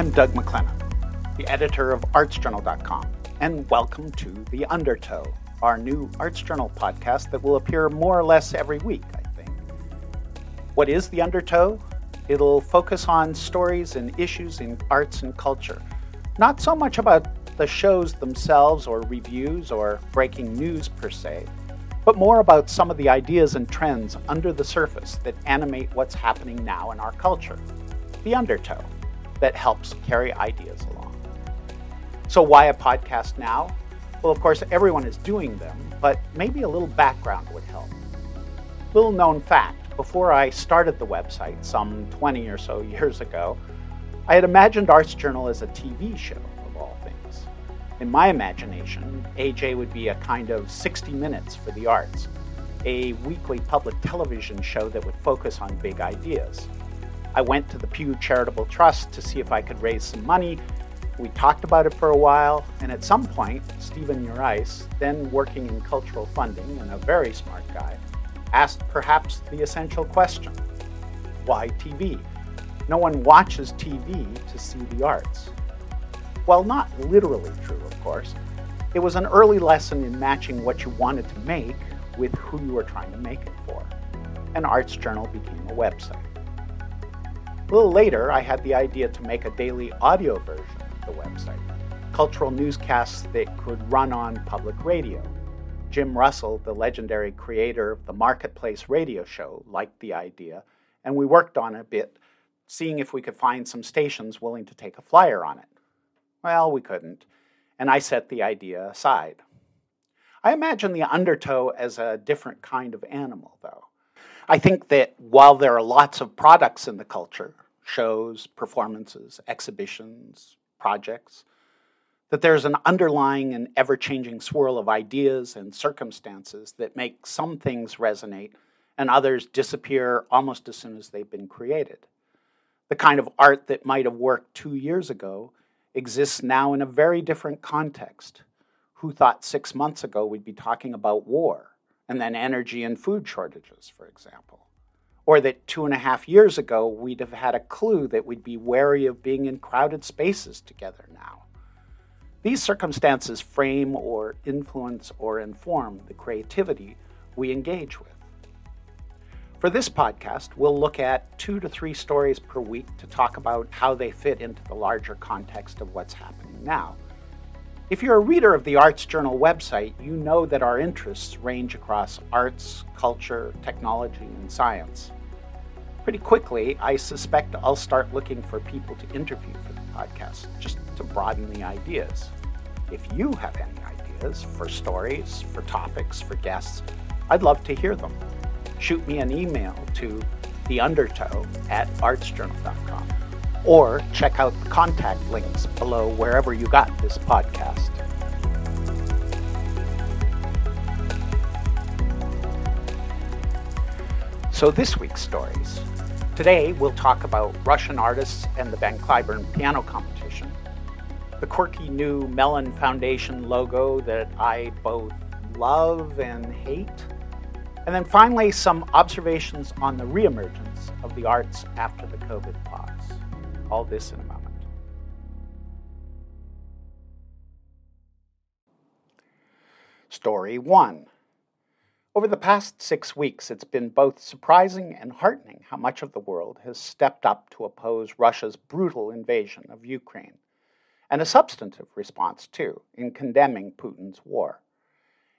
I'm Doug McLennan, the editor of ArtsJournal.com, and welcome to The Undertow, our new Arts Journal podcast that will appear more or less every week, I think. What is The Undertow? It'll focus on stories and issues in arts and culture, not so much about the shows themselves or reviews or breaking news per se, but more about some of the ideas and trends under the surface that animate what's happening now in our culture. The Undertow that helps carry ideas along. So, why a podcast now? Well, of course, everyone is doing them, but maybe a little background would help. Little known fact before I started the website some 20 or so years ago, I had imagined Arts Journal as a TV show, of all things. In my imagination, AJ would be a kind of 60 Minutes for the arts, a weekly public television show that would focus on big ideas. I went to the Pew Charitable Trust to see if I could raise some money. We talked about it for a while, and at some point, Stephen Urice, then working in cultural funding and a very smart guy, asked perhaps the essential question why TV? No one watches TV to see the arts. Well, not literally true, of course. It was an early lesson in matching what you wanted to make with who you were trying to make it for. An arts journal became a website. A little later, I had the idea to make a daily audio version of the website, cultural newscasts that could run on public radio. Jim Russell, the legendary creator of the Marketplace radio show, liked the idea, and we worked on it a bit, seeing if we could find some stations willing to take a flyer on it. Well, we couldn't, and I set the idea aside. I imagine the undertow as a different kind of animal, though. I think that while there are lots of products in the culture, shows, performances, exhibitions, projects, that there's an underlying and ever changing swirl of ideas and circumstances that make some things resonate and others disappear almost as soon as they've been created. The kind of art that might have worked two years ago exists now in a very different context. Who thought six months ago we'd be talking about war? and then energy and food shortages, for example. Or that two and a half years ago, we'd have had a clue that we'd be wary of being in crowded spaces together now. These circumstances frame or influence or inform the creativity we engage with. For this podcast, we'll look at two to three stories per week to talk about how they fit into the larger context of what's happening now. If you're a reader of the Arts Journal website, you know that our interests range across arts, culture, technology, and science. Pretty quickly, I suspect I'll start looking for people to interview for the podcast, just to broaden the ideas. If you have any ideas for stories, for topics, for guests, I'd love to hear them. Shoot me an email to theundertow at artsjournal.com or check out the contact links below wherever you got this podcast. So, this week's stories. Today, we'll talk about Russian artists and the Van Cliburn piano competition, the quirky new Mellon Foundation logo that I both love and hate, and then finally, some observations on the reemergence of the arts after the COVID pause. All this in a moment. Story 1. Over the past six weeks, it's been both surprising and heartening how much of the world has stepped up to oppose Russia's brutal invasion of Ukraine, and a substantive response, too, in condemning Putin's war.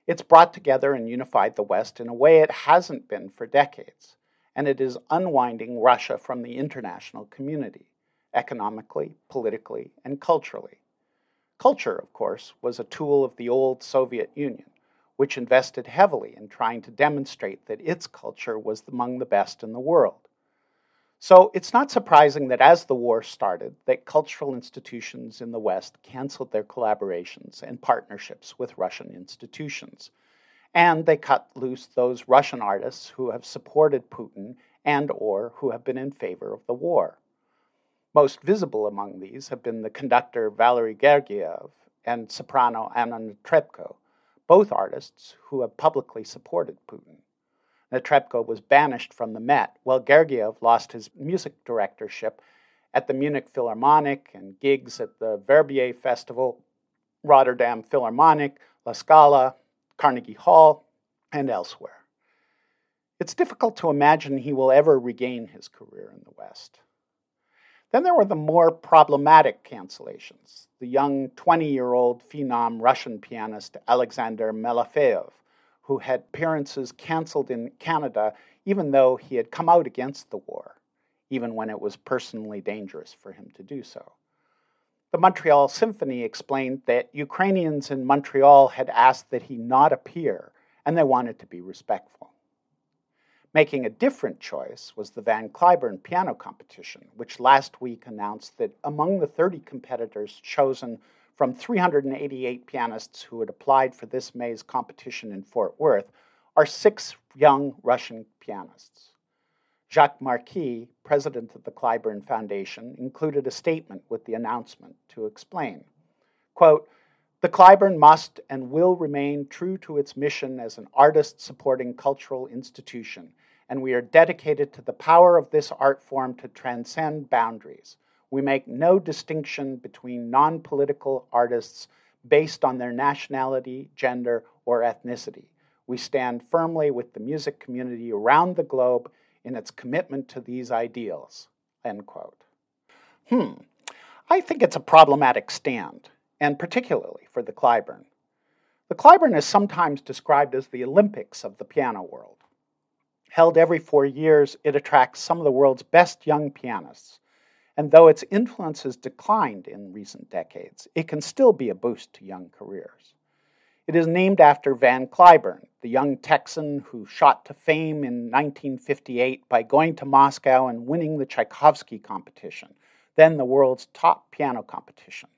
It's brought together and unified the West in a way it hasn't been for decades, and it is unwinding Russia from the international community economically, politically, and culturally. Culture, of course, was a tool of the old Soviet Union, which invested heavily in trying to demonstrate that its culture was among the best in the world. So it's not surprising that as the war started, that cultural institutions in the West canceled their collaborations and partnerships with Russian institutions. And they cut loose those Russian artists who have supported Putin and or who have been in favor of the war. Most visible among these have been the conductor Valery Gergiev and soprano Anna Netrebko, both artists who have publicly supported Putin. Netrebko was banished from the Met, while Gergiev lost his music directorship at the Munich Philharmonic and gigs at the Verbier Festival, Rotterdam Philharmonic, La Scala, Carnegie Hall, and elsewhere. It's difficult to imagine he will ever regain his career in the West. Then there were the more problematic cancellations. The young 20 year old phenom Russian pianist Alexander Malofeev, who had appearances canceled in Canada even though he had come out against the war, even when it was personally dangerous for him to do so. The Montreal Symphony explained that Ukrainians in Montreal had asked that he not appear, and they wanted to be respectful. Making a different choice was the Van Cliburn Piano Competition, which last week announced that among the 30 competitors chosen from 388 pianists who had applied for this May's competition in Fort Worth are six young Russian pianists. Jacques Marquis, president of the Cliburn Foundation, included a statement with the announcement to explain. Quote, the Cliburn must and will remain true to its mission as an artist supporting cultural institution and we are dedicated to the power of this art form to transcend boundaries. We make no distinction between non political artists based on their nationality, gender, or ethnicity. We stand firmly with the music community around the globe in its commitment to these ideals. End quote. Hmm, I think it's a problematic stand, and particularly for the Cliburn. The Cliburn is sometimes described as the Olympics of the piano world. Held every four years, it attracts some of the world's best young pianists. And though its influence has declined in recent decades, it can still be a boost to young careers. It is named after Van Cliburn, the young Texan who shot to fame in 1958 by going to Moscow and winning the Tchaikovsky competition, then the world's top piano competition.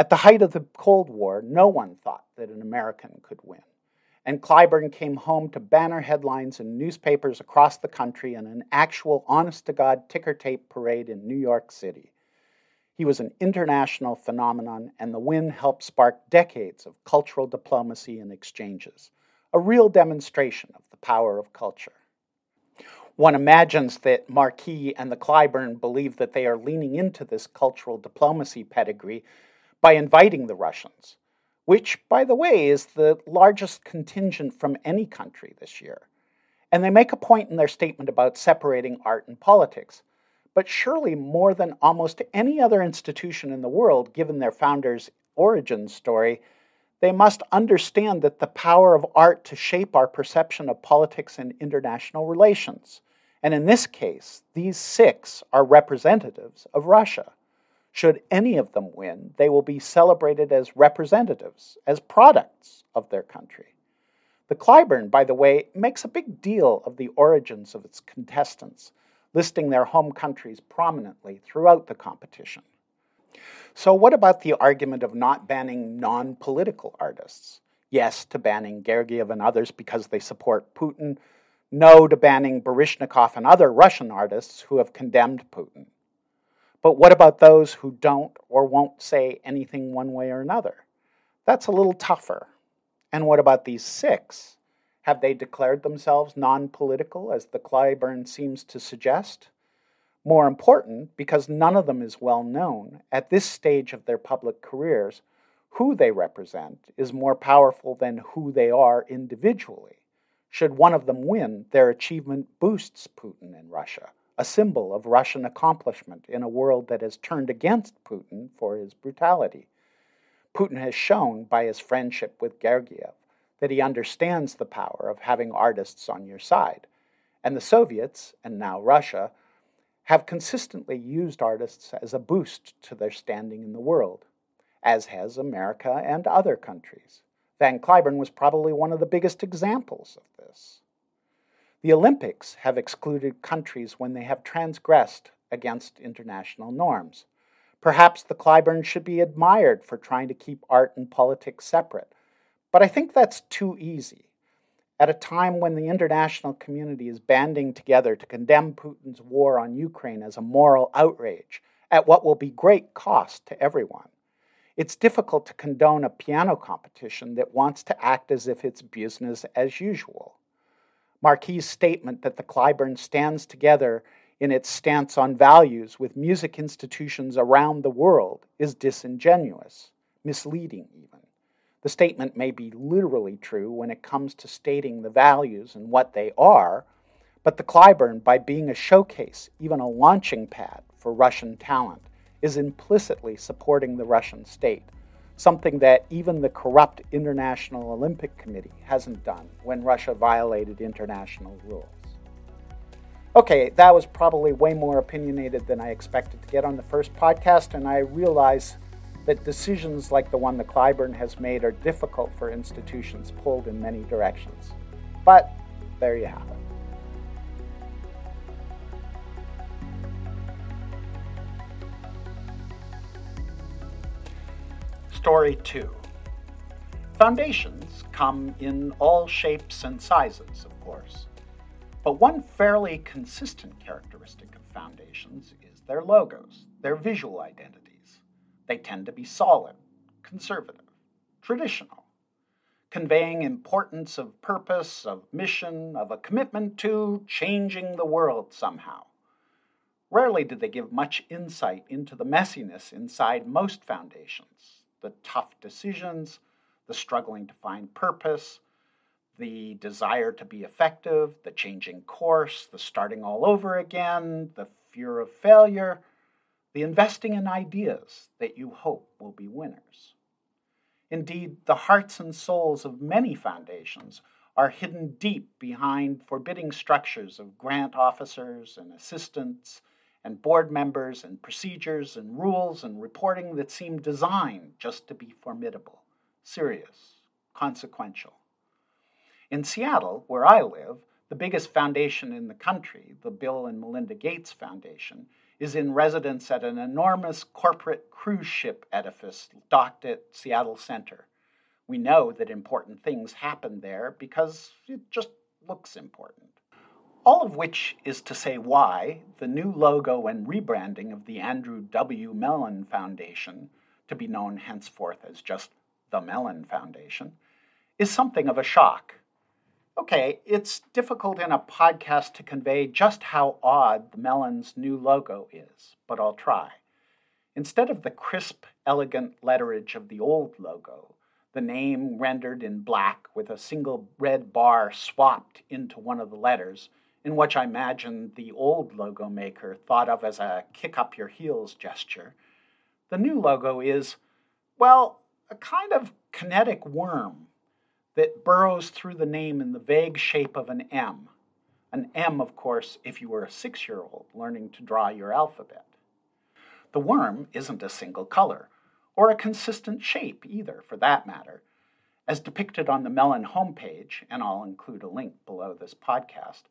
At the height of the Cold War, no one thought that an American could win and Cliburn came home to banner headlines in newspapers across the country and an actual honest to God ticker tape parade in New York City. He was an international phenomenon, and the win helped spark decades of cultural diplomacy and exchanges, a real demonstration of the power of culture. One imagines that Marquis and the Cliburn believe that they are leaning into this cultural diplomacy pedigree by inviting the Russians which, by the way, is the largest contingent from any country this year. And they make a point in their statement about separating art and politics. But surely, more than almost any other institution in the world, given their founder's origin story, they must understand that the power of art to shape our perception of politics and international relations. And in this case, these six are representatives of Russia. Should any of them win, they will be celebrated as representatives, as products of their country. The Cliburn, by the way, makes a big deal of the origins of its contestants, listing their home countries prominently throughout the competition. So, what about the argument of not banning non political artists? Yes to banning Gergiev and others because they support Putin, no to banning Baryshnikov and other Russian artists who have condemned Putin. But what about those who don't or won't say anything one way or another? That's a little tougher. And what about these six? Have they declared themselves non political, as the Cliburn seems to suggest? More important, because none of them is well known, at this stage of their public careers, who they represent is more powerful than who they are individually. Should one of them win, their achievement boosts Putin in Russia a symbol of Russian accomplishment in a world that has turned against Putin for his brutality. Putin has shown by his friendship with Gergiev that he understands the power of having artists on your side. And the Soviets, and now Russia, have consistently used artists as a boost to their standing in the world, as has America and other countries. Van Cliburn was probably one of the biggest examples of this. The Olympics have excluded countries when they have transgressed against international norms. Perhaps the Cliburn should be admired for trying to keep art and politics separate, but I think that's too easy. At a time when the international community is banding together to condemn Putin's war on Ukraine as a moral outrage, at what will be great cost to everyone, it's difficult to condone a piano competition that wants to act as if it's business as usual. Marquis' statement that the Cliburn stands together in its stance on values with music institutions around the world is disingenuous, misleading even. The statement may be literally true when it comes to stating the values and what they are, but the Cliburn, by being a showcase, even a launching pad for Russian talent, is implicitly supporting the Russian state, something that even the corrupt International Olympic Committee hasn't done when Russia violated international rules. Okay, that was probably way more opinionated than I expected to get on the first podcast, and I realize that decisions like the one the Cliburn has made are difficult for institutions pulled in many directions. But there you have it. Story 2 Foundations come in all shapes and sizes, of course. But one fairly consistent characteristic of foundations is their logos, their visual identities. They tend to be solid, conservative, traditional, conveying importance of purpose, of mission, of a commitment to changing the world somehow. Rarely do they give much insight into the messiness inside most foundations, the tough decisions, the struggling to find purpose, the desire to be effective, the changing course, the starting all over again, the fear of failure, the investing in ideas that you hope will be winners. Indeed, the hearts and souls of many foundations are hidden deep behind forbidding structures of grant officers and assistants and board members and procedures and rules and reporting that seem designed just to be formidable, serious, consequential. In Seattle, where I live, the biggest foundation in the country, the Bill and Melinda Gates Foundation, is in residence at an enormous corporate cruise ship edifice docked at Seattle Center. We know that important things happen there because it just looks important. All of which is to say why the new logo and rebranding of the Andrew W. Mellon Foundation, to be known henceforth as just the Mellon Foundation, is something of a shock Okay, it's difficult in a podcast to convey just how odd the Mellon's new logo is, but I'll try. Instead of the crisp, elegant letterage of the old logo, the name rendered in black with a single red bar swapped into one of the letters, in which I imagine the old logo maker thought of as a kick up your heels gesture, the new logo is, well, a kind of kinetic worm that burrows through the name in the vague shape of an M. An M, of course, if you were a six year old learning to draw your alphabet. The worm isn't a single color, or a consistent shape either, for that matter. As depicted on the Mellon homepage, and I'll include a link below this podcast,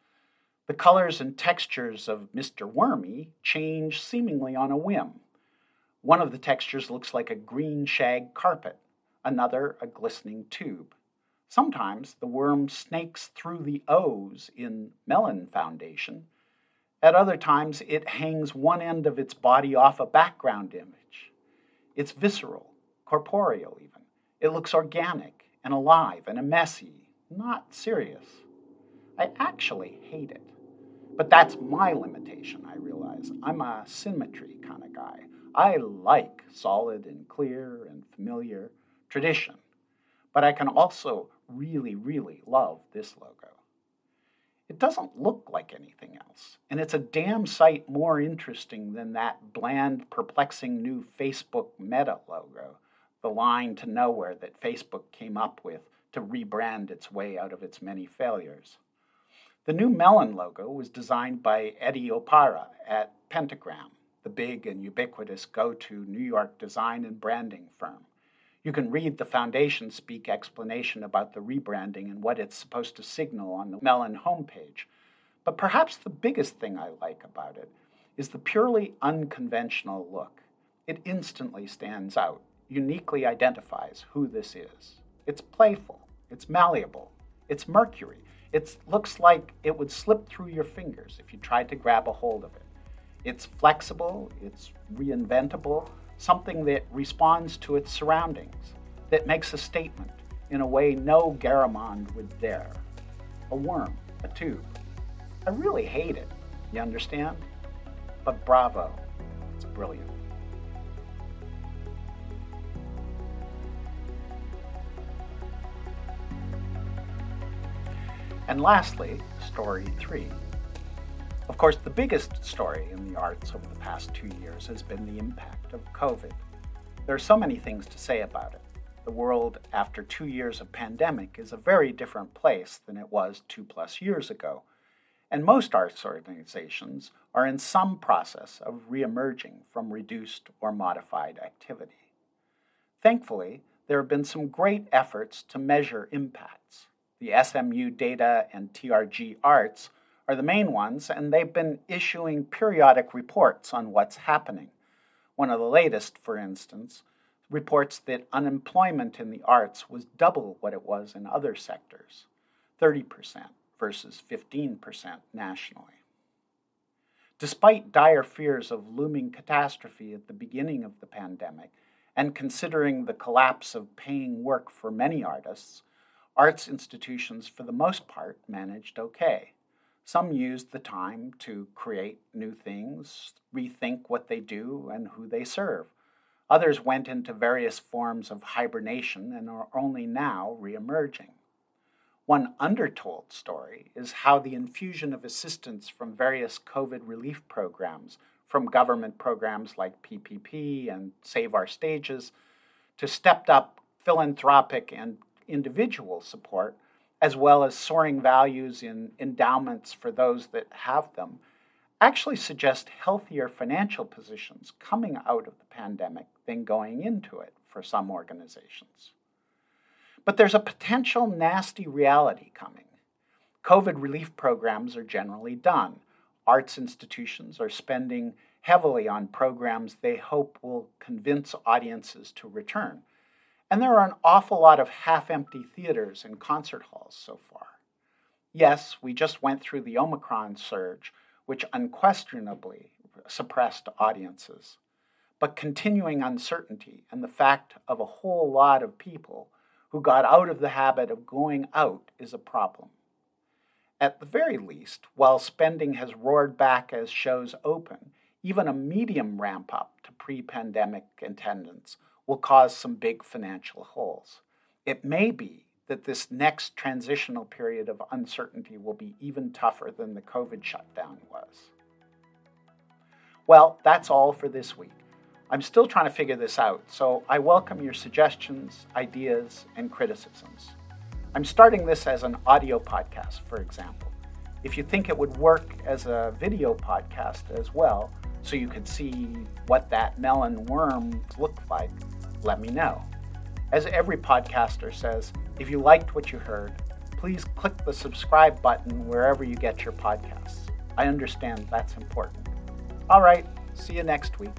the colors and textures of Mr. Wormy change seemingly on a whim. One of the textures looks like a green shag carpet, another a glistening tube. Sometimes the worm snakes through the O's in Mellon Foundation. At other times, it hangs one end of its body off a background image. It's visceral, corporeal even. It looks organic and alive and messy, not serious. I actually hate it. But that's my limitation, I realize. I'm a symmetry kind of guy. I like solid and clear and familiar tradition. But I can also really, really love this logo. It doesn't look like anything else, and it's a damn sight more interesting than that bland, perplexing new Facebook Meta logo, the line to nowhere that Facebook came up with to rebrand its way out of its many failures. The new Mellon logo was designed by Eddie Opara at Pentagram, the big and ubiquitous go to New York design and branding firm. You can read the Foundation Speak explanation about the rebranding and what it's supposed to signal on the Mellon homepage. But perhaps the biggest thing I like about it is the purely unconventional look. It instantly stands out, uniquely identifies who this is. It's playful, it's malleable, it's mercury. It looks like it would slip through your fingers if you tried to grab a hold of it. It's flexible, it's reinventable, something that responds to its surroundings, that makes a statement in a way no Garamond would dare. A worm, a tube. I really hate it, you understand? but bravo, it's brilliant. And lastly, story three. Of course, the biggest story in the arts over the past two years has been the impact of COVID. There are so many things to say about it. The world, after two years of pandemic, is a very different place than it was two plus years ago. And most arts organizations are in some process of reemerging from reduced or modified activity. Thankfully, there have been some great efforts to measure impacts. The SMU Data and TRG Arts are the main ones, and they've been issuing periodic reports on what's happening. One of the latest, for instance, reports that unemployment in the arts was double what it was in other sectors 30% versus 15% nationally. Despite dire fears of looming catastrophe at the beginning of the pandemic, and considering the collapse of paying work for many artists, arts institutions, for the most part, managed okay. Some used the time to create new things, rethink what they do and who they serve. Others went into various forms of hibernation and are only now reemerging. One undertold story is how the infusion of assistance from various COVID relief programs, from government programs like PPP and Save Our Stages, to stepped up philanthropic and individual support, as well as soaring values in endowments for those that have them, actually suggest healthier financial positions coming out of the pandemic than going into it for some organizations. But there's a potential nasty reality coming. COVID relief programs are generally done. Arts institutions are spending heavily on programs they hope will convince audiences to return. And there are an awful lot of half empty theaters and concert halls so far. Yes, we just went through the Omicron surge, which unquestionably suppressed audiences. But continuing uncertainty and the fact of a whole lot of people who got out of the habit of going out is a problem. At the very least, while spending has roared back as shows open, even a medium ramp up to pre pandemic attendance will cause some big financial holes. It may be that this next transitional period of uncertainty will be even tougher than the COVID shutdown was. Well, that's all for this week. I'm still trying to figure this out, so I welcome your suggestions, ideas, and criticisms. I'm starting this as an audio podcast, for example. If you think it would work as a video podcast as well, so you could see what that Mellon worm looked like, let me know. As every podcaster says, if you liked what you heard, please click the subscribe button wherever you get your podcasts. I understand that's important. All right, see you next week.